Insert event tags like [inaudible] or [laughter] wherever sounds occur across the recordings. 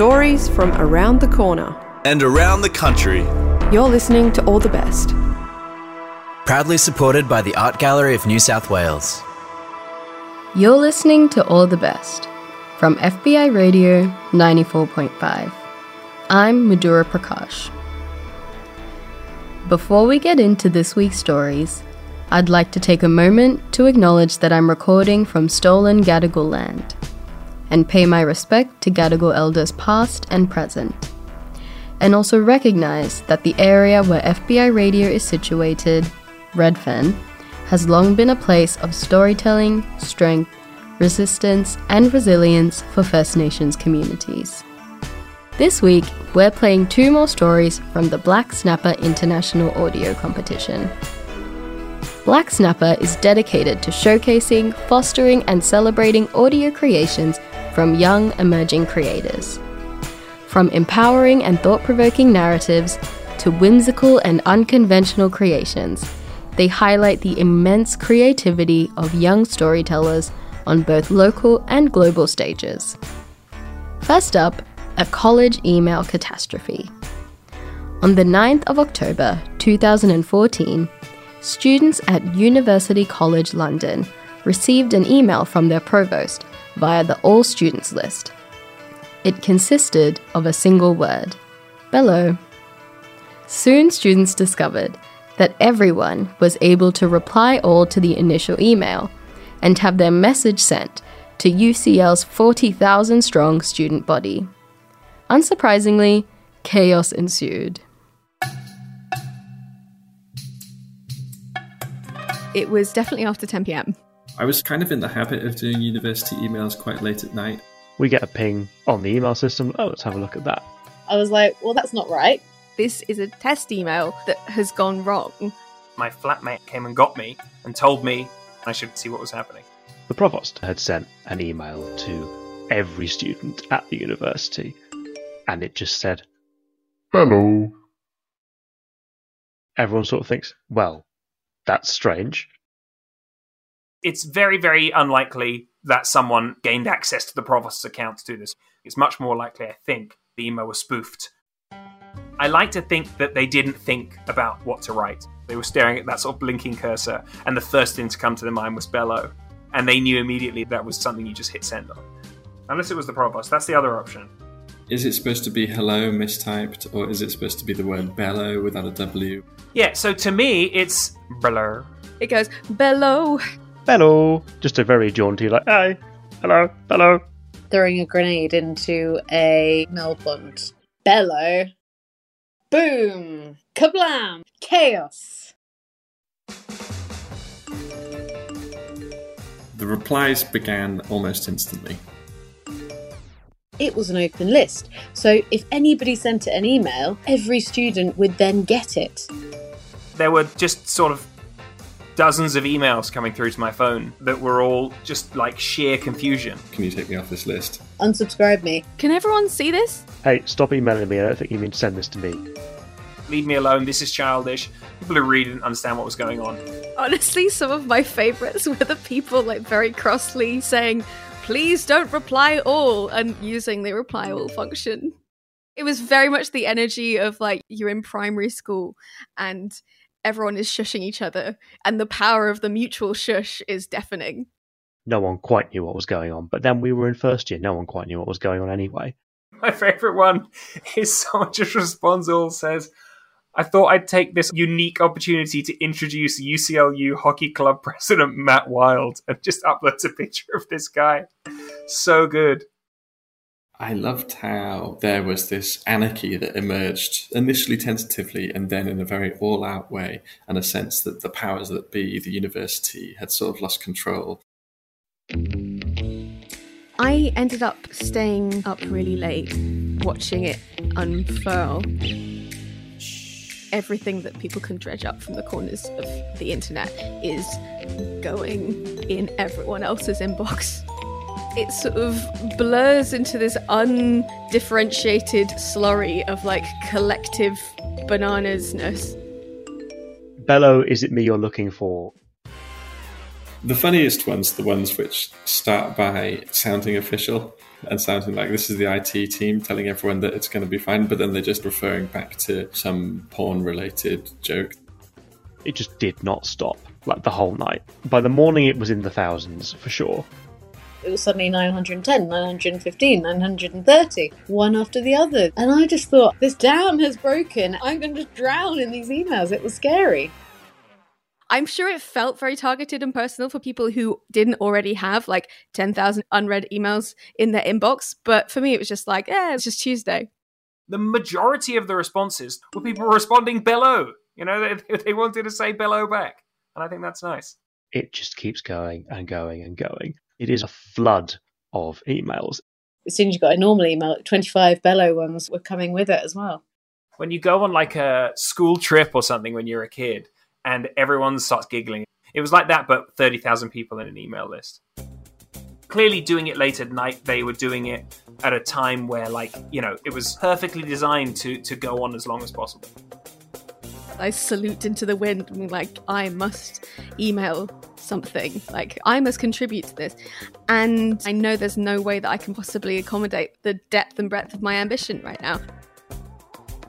stories from around the corner. And around the country. You're listening to All the Best. Proudly supported by the Art Gallery of New South Wales. You're listening to All the Best from FBI Radio 94.5. I'm Madhuraa Prakash. Before we get into this week's stories, I'd like to take a moment to acknowledge that I'm recording from stolen Gadigal land and pay my respect to Gadigal elders past and present. And also recognize that the area where FBI Radio is situated, Redfern, has long been a place of storytelling, strength, resistance, and resilience for First Nations communities. This week, we're playing two more stories from the Black Snapper International Audio Competition. Black Snapper is dedicated to showcasing, fostering, and celebrating audio creations from young emerging creators. From empowering and thought provoking narratives to whimsical and unconventional creations, they highlight the immense creativity of young storytellers on both local and global stages. First up, a college email catastrophe. On the 9th of October 2014, students at University College London received an email from their provost via the All Students list. It consisted of a single word bello. Soon, students discovered that everyone was able to reply all to the initial email and have their message sent to UCL's 40,000 strong student body. Unsurprisingly, chaos ensued. It was definitely after 10 pm. I was kind of in the habit of doing university emails quite late at night. We get a ping on the email system. Oh, let's have a look at that. I was like, well, that's not right. This is a test email that has gone wrong. My flatmate came and got me and told me I should see what was happening. The provost had sent an email to every student at the university, and it just said, Hello. Everyone sort of thinks, well, that's strange. It's very, very unlikely that someone gained access to the provost's account to do this. It's much more likely, I think, the email was spoofed. I like to think that they didn't think about what to write. They were staring at that sort of blinking cursor, and the first thing to come to their mind was bellow. And they knew immediately that was something you just hit send on. Unless it was the provost. That's the other option. Is it supposed to be hello mistyped, or is it supposed to be the word bellow without a W? Yeah, so to me, it's bellow. It goes, bellow. Hello. Just a very jaunty, like, hi, hello, hello. Throwing a grenade into a mill pond. Bellow. Boom! Kablam! Chaos! The replies began almost instantly. It was an open list, so if anybody sent it an email, every student would then get it. There were just sort of dozens of emails coming through to my phone that were all just like sheer confusion. Can you take me off this list? Unsubscribe me. Can everyone see this? Hey, stop emailing me. I don't think you mean to send this to me. Leave me alone. This is childish. People who read didn't understand what was going on. Honestly, some of my favorites were the people like very crossly saying, please don't reply all, and using the reply all function. It was very much the energy of like you're in primary school and everyone is shushing each other, and the power of the mutual shush is deafening. No one quite knew what was going on, but then we were in first year. No one quite knew what was going on anyway. [laughs] My favourite one is someone just responds all says, I thought I'd take this unique opportunity to introduce UCLU Hockey Club President Matt Wild and just uploads a picture of this guy. So good. I loved how there was this anarchy that emerged initially tentatively and then in a very all out way, and a sense that the powers that be, the university, had sort of lost control. I ended up staying up really late watching it unfurl. Everything that people can dredge up from the corners of the internet is going in everyone else's inbox. It sort of blurs into this undifferentiated slurry of like collective bananasness. Bello, is it me you're looking for? The funniest ones, the ones which start by sounding official and sounding like this is the IT team telling everyone that it's going to be fine, but then they're just referring back to some porn related joke. It just did not stop, like the whole night. By the morning, it was in the thousands for sure. It was suddenly 910, 915, 930, one after the other. And I just thought, this dam has broken. I'm going to drown in these emails. It was scary. I'm sure it felt very targeted and personal for people who didn't already have like 10,000 unread emails in their inbox. But for me, it was just like, yeah, it's just Tuesday. The majority of the responses were people responding below. You know, they, they wanted to say below back. And I think that's nice. It just keeps going and going and going. It is a flood of emails. As soon as you got a normal email, 25 bellow ones were coming with it as well. When you go on like a school trip or something when you're a kid, and everyone starts giggling. It was like that, but 30,000 people in an email list. Clearly, doing it late at night, they were doing it at a time where, like, you know, it was perfectly designed to, to go on as long as possible. I salute into the wind and like, I must email something. Like, I must contribute to this. And I know there's no way that I can possibly accommodate the depth and breadth of my ambition right now.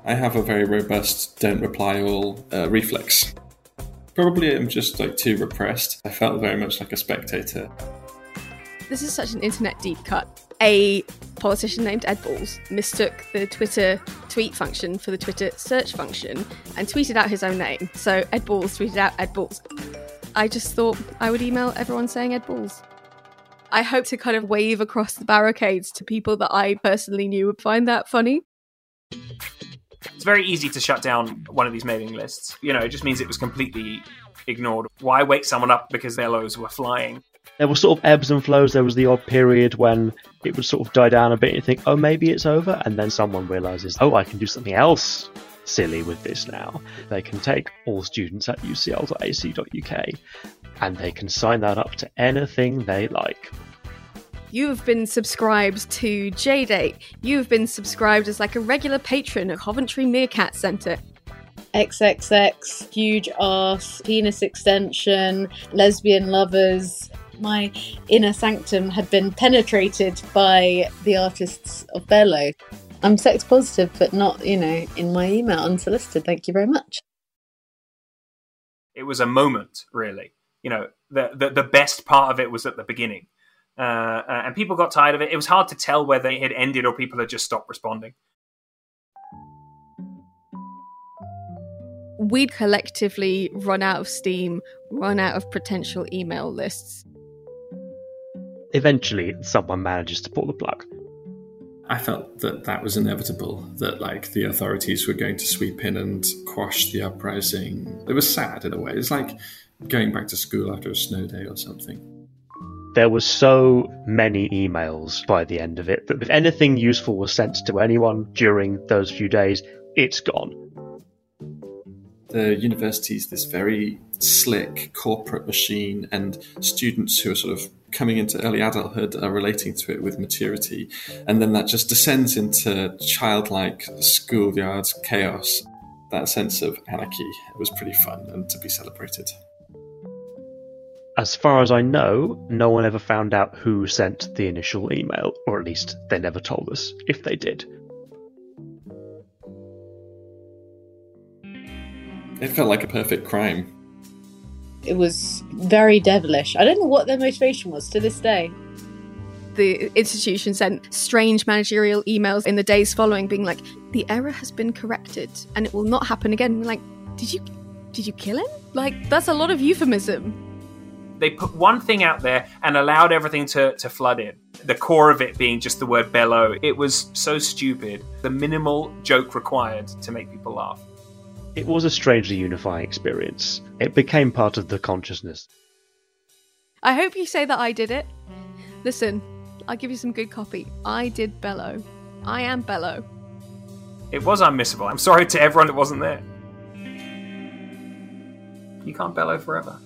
I have a very robust don't reply all uh, reflex. Probably I'm just like too repressed. I felt very much like a spectator. This is such an internet deep cut. A politician named Ed Balls mistook the Twitter tweet function for the Twitter search function and tweeted out his own name. So Ed Balls tweeted out Ed Balls. I just thought I would email everyone saying Ed Balls. I hope to kind of wave across the barricades to people that I personally knew would find that funny. It's very easy to shut down one of these mailing lists. You know, it just means it was completely ignored. Why wake someone up because their lows were flying? There were sort of ebbs and flows. There was the odd period when it would sort of die down a bit and you think, oh, maybe it's over. And then someone realizes, oh, I can do something else silly with this now. They can take all students at ucl.ac.uk and they can sign that up to anything they like. You have been subscribed to JDate. You have been subscribed as like a regular patron of Coventry Meerkat Centre. XXX, huge ass, penis extension, lesbian lovers. My inner sanctum had been penetrated by the artists of Bello. I'm sex positive, but not, you know, in my email unsolicited. Thank you very much. It was a moment, really. You know, the, the, the best part of it was at the beginning uh, uh, and people got tired of it. It was hard to tell whether it had ended or people had just stopped responding. We'd collectively run out of steam, run out of potential email lists. Eventually, someone manages to pull the plug. I felt that that was inevitable, that like the authorities were going to sweep in and quash the uprising. It was sad in a way. It's like going back to school after a snow day or something there was so many emails by the end of it that if anything useful was sent to anyone during those few days, it's gone. The university is this very slick corporate machine, and students who are sort of coming into early adulthood are relating to it with maturity. And then that just descends into childlike schoolyard chaos. That sense of anarchy was pretty fun and to be celebrated. As far as I know, no one ever found out who sent the initial email, or at least they never told us if they did. It felt like a perfect crime. It was very devilish. I don't know what their motivation was to this day. The institution sent strange managerial emails in the days following, being like, "The error has been corrected, and it will not happen again." like, did you, did you kill him? Like, that's a lot of euphemism they put one thing out there and allowed everything to, to flood in. The core of it being just the word bellow. It was so stupid. The minimal joke required to make people laugh. It was a strangely unifying experience. It became part of the consciousness. I hope you say that I did it. Listen, I'll give you some good copy. I did bellow. I am bellow. It was unmissable. I'm sorry to everyone that wasn't there. You can't bellow forever.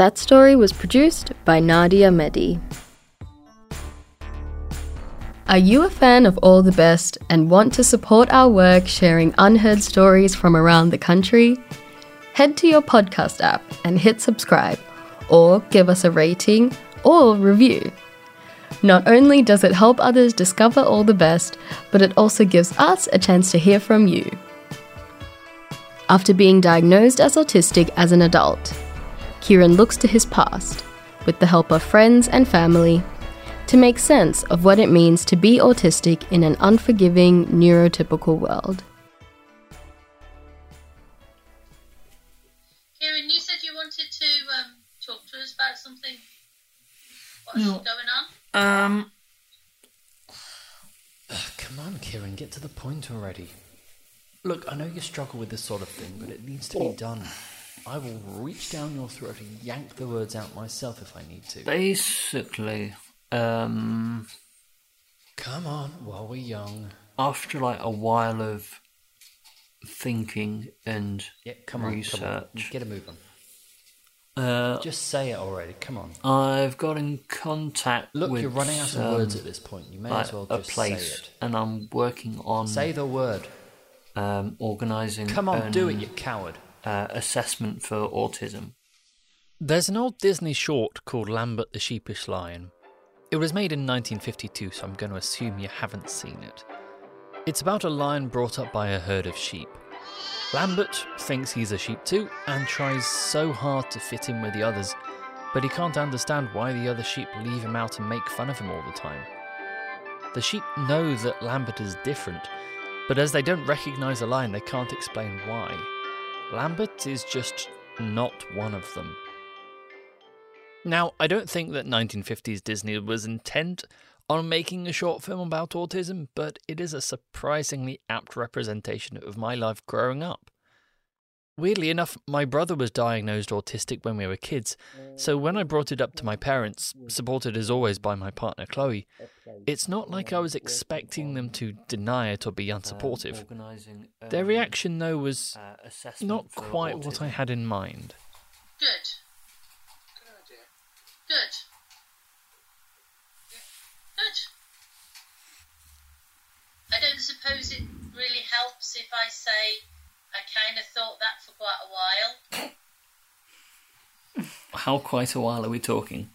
That story was produced by Nadia Mehdi. Are you a fan of All the Best and want to support our work sharing unheard stories from around the country? Head to your podcast app and hit subscribe, or give us a rating or review. Not only does it help others discover all the best, but it also gives us a chance to hear from you. After being diagnosed as autistic as an adult, Kieren looks to his past, with the help of friends and family, to make sense of what it means to be autistic in an unforgiving, neurotypical world. Kieren, you said you wanted to um, talk to us about something. What's No. going on? Um, [sighs] Come on, Kieren, get to the point already. Look, I know you struggle with this sort of thing, but it needs to be done. I will reach down your throat and yank the words out myself if I need to. basically, um, Come on, while we're young. after like a while of thinking and Yeah, come on, research, come on. Get a move on. Uh, Just say it already. Come on. I've got in contact Look, with you're running out of um, words at this point. You may like as well a just place, say it. and I'm working on Say the word. um, organising. Come on, do it, you coward. Uh, assessment for autism. There's an old Disney short called Lambert the Sheepish Lion. It was made in 1952, so I'm going to assume you haven't seen it. It's about a lion brought up by a herd of sheep. Lambert thinks he's a sheep too and tries so hard to fit in with the others, but he can't understand why the other sheep leave him out and make fun of him all the time. The sheep know that Lambert is different, but as they don't recognize the lion, they can't explain why. Lambert is just not one of them. Now, I don't think that 1950s Disney was intent on making a short film about autism, but it is a surprisingly apt representation of my life growing up. Weirdly enough, my brother was diagnosed autistic when we were kids, so when I brought it up to my parents, supported as always by my partner Chloe, it's not like I was expecting them to deny it or be unsupportive. Their reaction, though, was uh, not quite what I had in mind. Good. Good idea. Good. Good. I don't suppose it really helps if I say I kind of thought that for quite a while. How quite a while are we talking?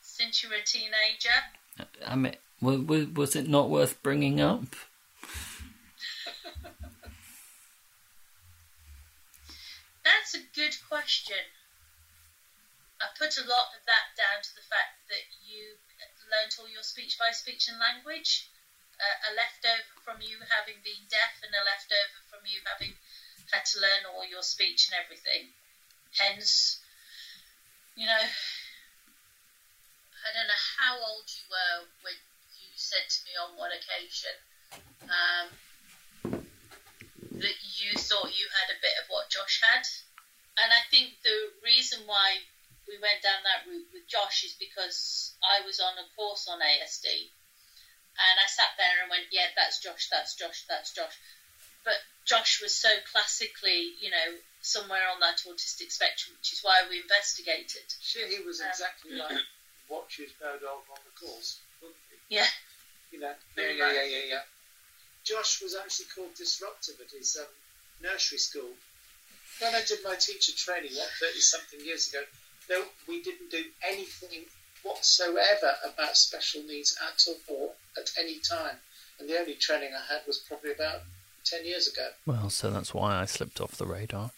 Since you were a teenager. I mean, was, it not worth bringing up? [laughs] That's a good question. I put a lot of that down to the fact that you learnt all your speech by speech and language, a leftover from you having been deaf, and a leftover from you having had to learn all your speech and everything. Hence, you know, I don't know how old you were when you said to me on one occasion um, that you thought you had a bit of what Josh had. And I think the reason why we went down that route with Josh is because I was on a course on ASD. And I sat there and went, yeah, that's Josh, that's Josh, that's Josh. But Josh was so classically, you know, somewhere on that autistic spectrum, which is why we investigated. Sure, he was exactly like what she's heard of on the course, wasn't he? Yeah. You know, yeah, yeah, yeah, yeah, yeah. Josh was actually called disruptive at his um, nursery school. When I did my teacher training, what, 30 something years ago, no, we didn't do anything whatsoever about special needs at all at any time. And the only training I had was probably about 10 years ago. Well, so that's why I slipped off the radar.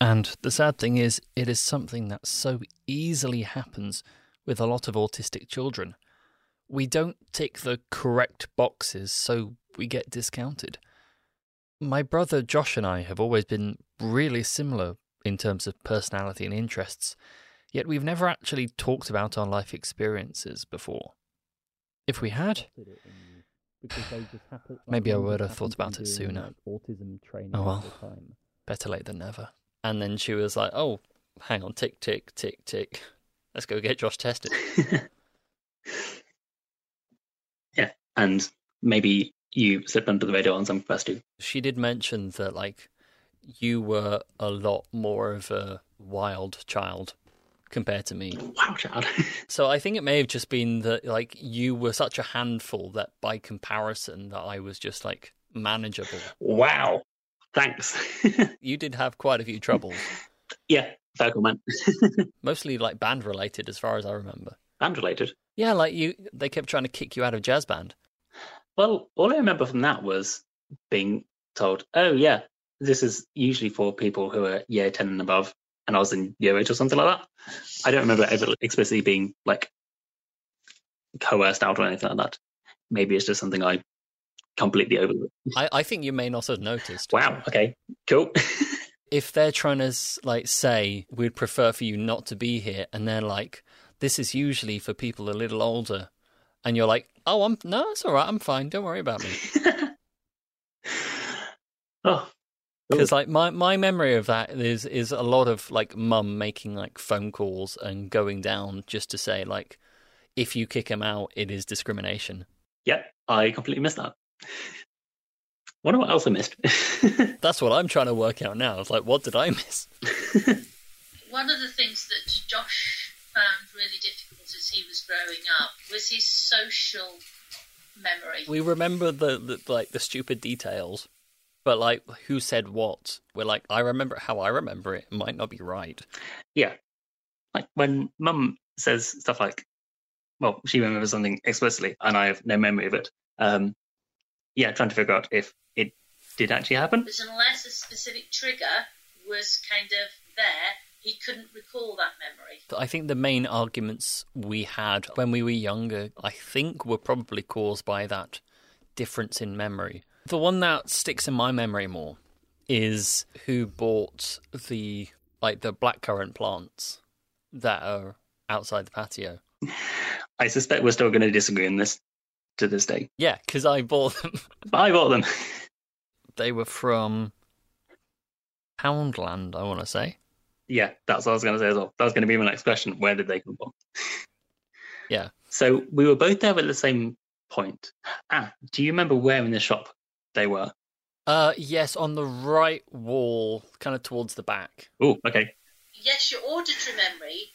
And the sad thing is, it is something that so easily happens with a lot of autistic children. We don't tick the correct boxes, so we get discounted. My brother Josh and I have always been really similar in terms of personality and interests, yet we've never actually talked about our life experiences before. If we had, maybe I would have thought about it sooner. Oh well, better late than never. And then she was like, "Oh, hang on, tick, tick, tick, tick. Let's go get Josh tested." [laughs] Yeah, and maybe you slipped under the radar on some capacity. She did mention that like you were a lot more of a wild child compared to me. Wow, Chad. [laughs] So I think it may have just been that like you were such a handful that by comparison that I was just like manageable. Wow. Thanks. [laughs] you did have quite a few troubles. Yeah, fair comment. [laughs] Mostly like band related as far as I remember. Band related? Yeah, like you they kept trying to kick you out of jazz band. Well, all I remember from that was being told, "Oh yeah, this is usually for people who are year ten and above," and I was in year eight or something like that. I don't remember ever explicitly being like coerced out or anything like that. Maybe it's just something I completely overlooked. I, I think you may not have noticed. Wow. Okay. Cool. [laughs] if they're trying to like say we'd prefer for you not to be here, and they're like, this is usually for people a little older, and you're like, oh, I'm no, it's all right, I'm fine, don't worry about me. [laughs] oh, because like my my memory of that is is a lot of like mum making like phone calls and going down just to say like, if you kick him out, it is discrimination. Yep, I completely missed that. Wonder what else I missed. [laughs] That's what I'm trying to work out now. It's like, what did I miss? [laughs] One of the things that Josh found really difficult as he was growing up was his social memory. We remember the, the like the stupid details, but like who said what? We're like, I remember how I remember it. It might not be right. Yeah, like when Mum says stuff like, "Well, she remembers something explicitly, and I have no memory of it." Um, yeah, trying to figure out if it did actually happen. But unless a specific trigger was kind of there, he couldn't recall that memory. I think the main arguments we had when we were younger, I think, were probably caused by that difference in memory. The one that sticks in my memory more is who bought the like the blackcurrant plants that are outside the patio. I suspect we're still going to disagree on this to this day. Yeah, because I bought them. [laughs] I bought them. they were from Poundland, I want to say. Yeah, that's what I was going to say as well. That was going to be my next question. Where did they come from? Yeah. So we were both there at the same point. Ah, do you remember where in the shop they were? Uh, yes, on the right wall, kind of towards the back. Oh, okay. Yes, your auditory memory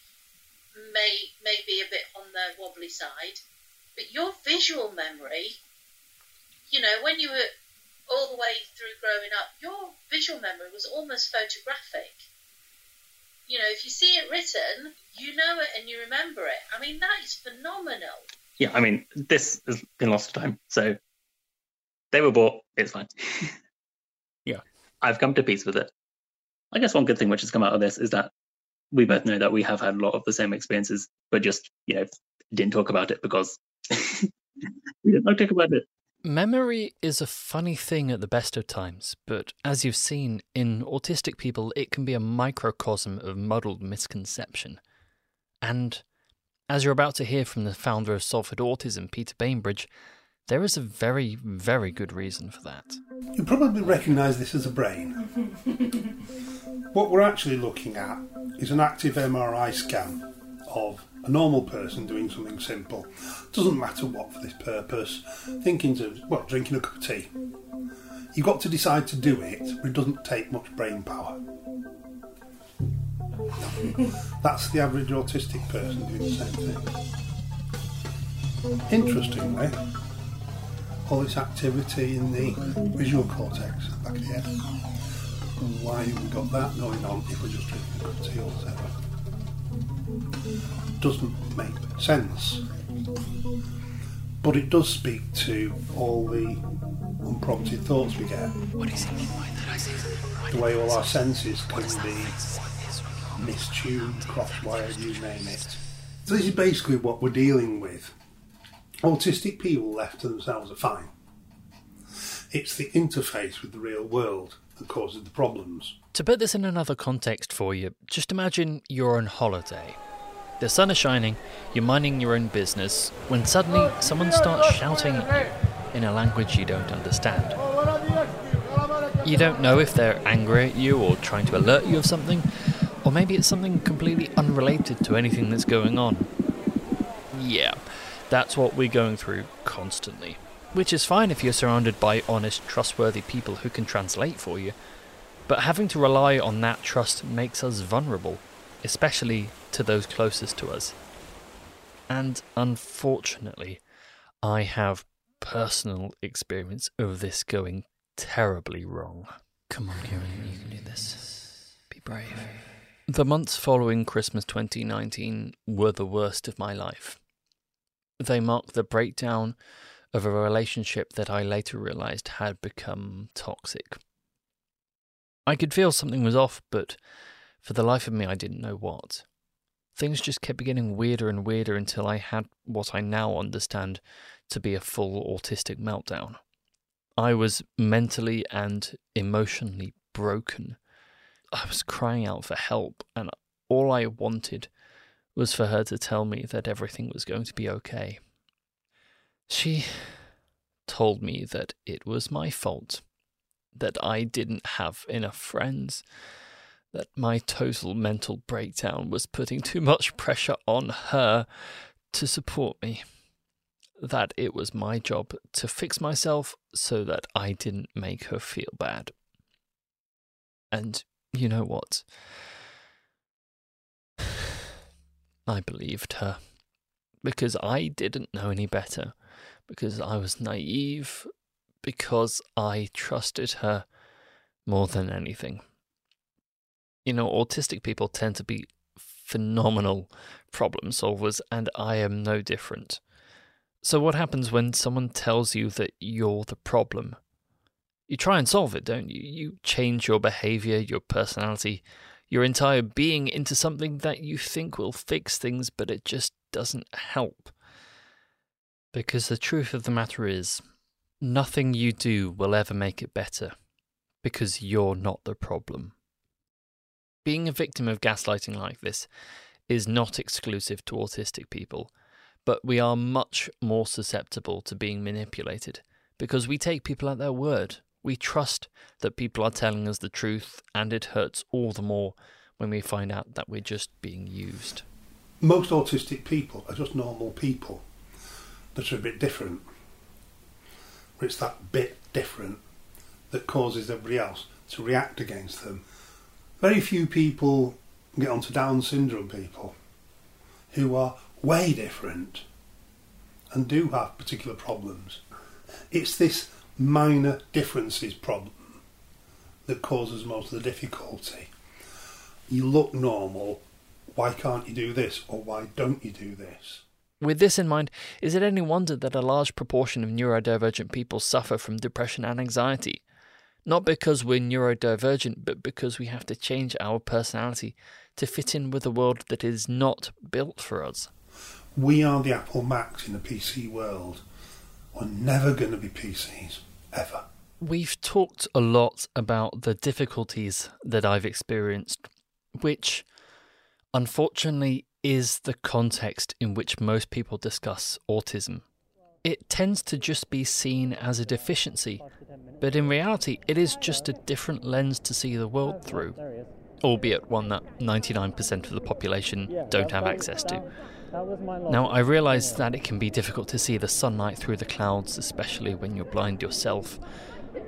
may may be a bit on the wobbly side, but your visual memory, you know, when you were all the way through growing up, your visual memory was almost photographic. You know, if you see it written, you know it and you remember it. I mean, that is phenomenal. Yeah, I mean, this has been lost of time. So they were bought. It's fine. [laughs] yeah. I've come to peace with it. I guess one good thing which has come out of this is that we both know that we have had a lot of the same experiences, but just, you know, didn't talk about it because [laughs] we didn't talk about it. Memory is a funny thing at the best of times, but as you've seen, in autistic people, it can be a microcosm of muddled misconception. And as you're about to hear from the founder of Salford Autism, Peter Bainbridge, there is a very, very good reason for that. You probably recognise this as a brain. what we're actually looking at is an active MRI scan of a normal person doing something simple. Doesn't matter what for this purpose. Thinking to, well, drinking a cup of tea. You've got to decide to do it, but it doesn't take much brain power. [laughs] That's the average autistic person doing the same thing. Interestingly, all this activity in the visual cortex back of the head. Why have we got that going on if we're just drinking a cup of tea or whatever? Doesn't make sense. But it does speak to all the unprompted thoughts we get. What does he mean by that? The way all our senses can be mistuned, cross-wired, you name it. So this is basically what we're dealing with. Autistic people left to themselves are fine. It's the interface with the real world that causes the problems. To put this in another context for you, just imagine you're on holiday. The sun is shining, you're minding your own business, when suddenly someone starts shouting in a language you don't understand. You don't know if they're angry at you or trying to alert you of something, or maybe it's something completely unrelated to anything that's going on. Yeah, that's what we're going through constantly. Which is fine if you're surrounded by honest, trustworthy people who can translate for you. But having to rely on that trust makes us vulnerable. especially to those closest to us. And unfortunately, I have personal experience of this going terribly wrong. Come on, Kieren, you can do this. Be brave. The months following Christmas 2019 were the worst of my life. They marked the breakdown of a relationship that I later realized had become toxic. I could feel something was off, but for the life of me, I didn't know what. Things just kept getting weirder and weirder until I had what I now understand to be a full autistic meltdown. I was mentally and emotionally broken. I was crying out for help, and all I wanted was for her to tell me that everything was going to be okay. She told me that it was my fault, that I didn't have enough friends, that my total mental breakdown was putting too much pressure on her to support me, that it was my job to fix myself so that I didn't make her feel bad. And you know what? I believed her because I didn't know any better, because I was naive, because I trusted her more than anything. You know, autistic people tend to be phenomenal problem solvers, and I am no different. So, what happens when someone tells you that you're the problem? You try and solve it, don't you? You change your behavior, your personality, your entire being into something that you think will fix things, but it just doesn't help. Because the truth of the matter is, nothing you do will ever make it better, because you're not the problem. Being a victim of gaslighting like this is not exclusive to autistic people, but we are much more susceptible to being manipulated because we take people at their word. We trust that people are telling us the truth, and it hurts all the more when we find out that we're just being used. Most autistic people are just normal people that are a bit different. But it's that bit different that causes everybody else to react against them. Very few people get onto Down syndrome people who are way different and do have particular problems. It's this minor differences problem that causes most of the difficulty. You look normal, why can't you do this or why don't you do this? With this in mind, is it any wonder that a large proportion of neurodivergent people suffer from depression and anxiety? Not because we're neurodivergent, but because we have to change our personality to fit in with a world that is not built for us. We are the Apple Macs in a PC world. We're never going to be PCs, ever. We've talked a lot about the difficulties that I've experienced, which unfortunately is the context in which most people discuss autism. It tends to just be seen as a deficiency, but in reality, it is just a different lens to see the world through, albeit one that 99% of the population don't have access to. Now, I realise that it can be difficult to see the sunlight through the clouds, especially when you're blind yourself.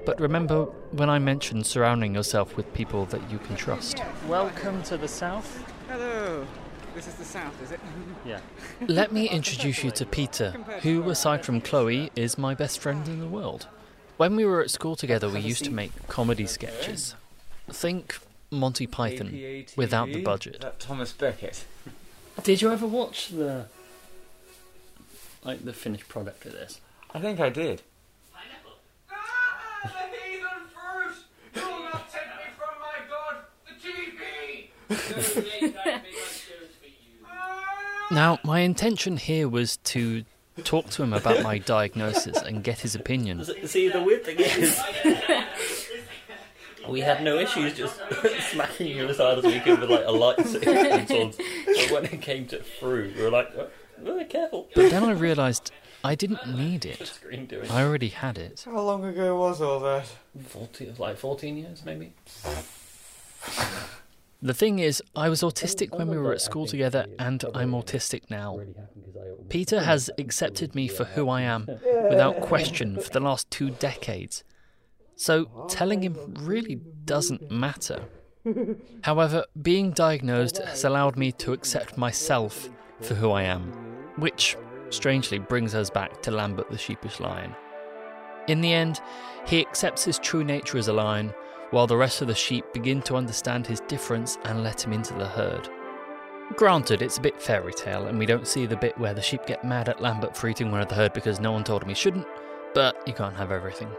But remember when I mentioned surrounding yourself with people that you can trust. Welcome to the south. Hello. This is the south, is it? [laughs] Yeah. Let me introduce you to Peter, who, aside from Chloe, is my best friend in the world. When we were at school together, we used to make comedy sketches. Think Monty Python without the budget. Thomas Beckett. [laughs] Did you ever watch the like the finished product of this? I think I did. Now, my intention here was to talk to him about my diagnosis and get his opinion. [laughs] See, the weird thing is, we had no issues just [laughs] smacking you as hard as we could with like a lightsaber. sword. But when it came to through, we were like, oh, oh, careful. But then I realised I didn't need it. Screen doing. I already had it. How long ago was all that? 14, like 14 years, maybe? The thing is, I was autistic when we were at school together, and I'm autistic now. Peter has accepted me for who I am without question for the last two decades. So telling him really doesn't matter. However, being diagnosed has allowed me to accept myself for who I am, which strangely brings us back to Lambert the sheepish lion. In the end, he accepts his true nature as a lion, while the rest of the sheep begin to understand his difference and let him into the herd. Granted, it's a bit fairy tale, and we don't see the bit where the sheep get mad at Lambert for eating one of the herd because no one told him he shouldn't, but you can't have everything.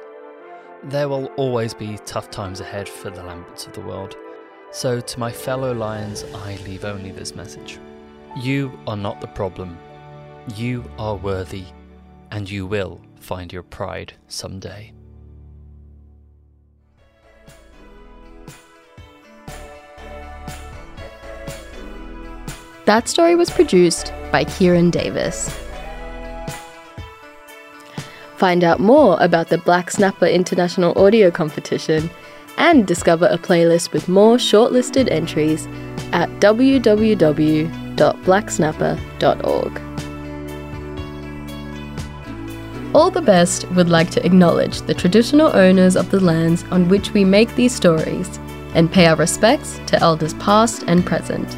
There will always be tough times ahead for the Lamberts of the world, so to my fellow lions, I leave only this message You are not the problem. You are worthy, and you will find your pride someday. That story was produced by Kieren Davis. Find out more about the Black Snapper International Audio Competition and discover a playlist with more shortlisted entries at www.blacksnapper.org. All the Best would like to acknowledge the traditional owners of the lands on which we make these stories and pay our respects to elders past and present.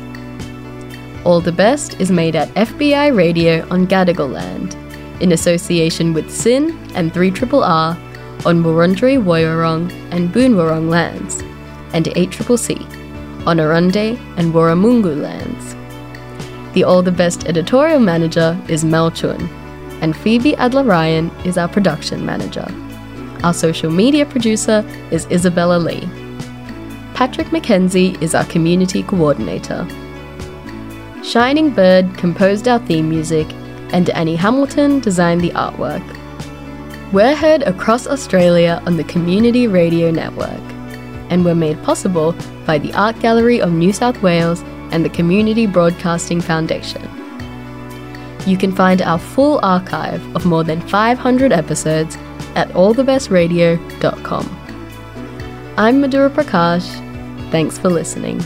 All the Best is made at FBI Radio on Gadigal land in association with SYN and 3RRR on Wurundjeri Woiwurrung and Boonwurrung lands, and 8CCC on Arrernte and Warumungu lands. The All the Best editorial manager is Mell Chun, and Phoebe Adler Ryan is our production manager. Our social media producer is Isabella Lee. Patrick McKenzie is our community coordinator. Shining Bird composed our theme music, and Annie Hamilton designed the artwork. We're heard across Australia on the Community Radio Network, and were made possible by the Art Gallery of New South Wales and the Community Broadcasting Foundation. You can find our full archive of more than 500 episodes at allthebestradio.com. I'm Madhuraa Prakash. Thanks for listening.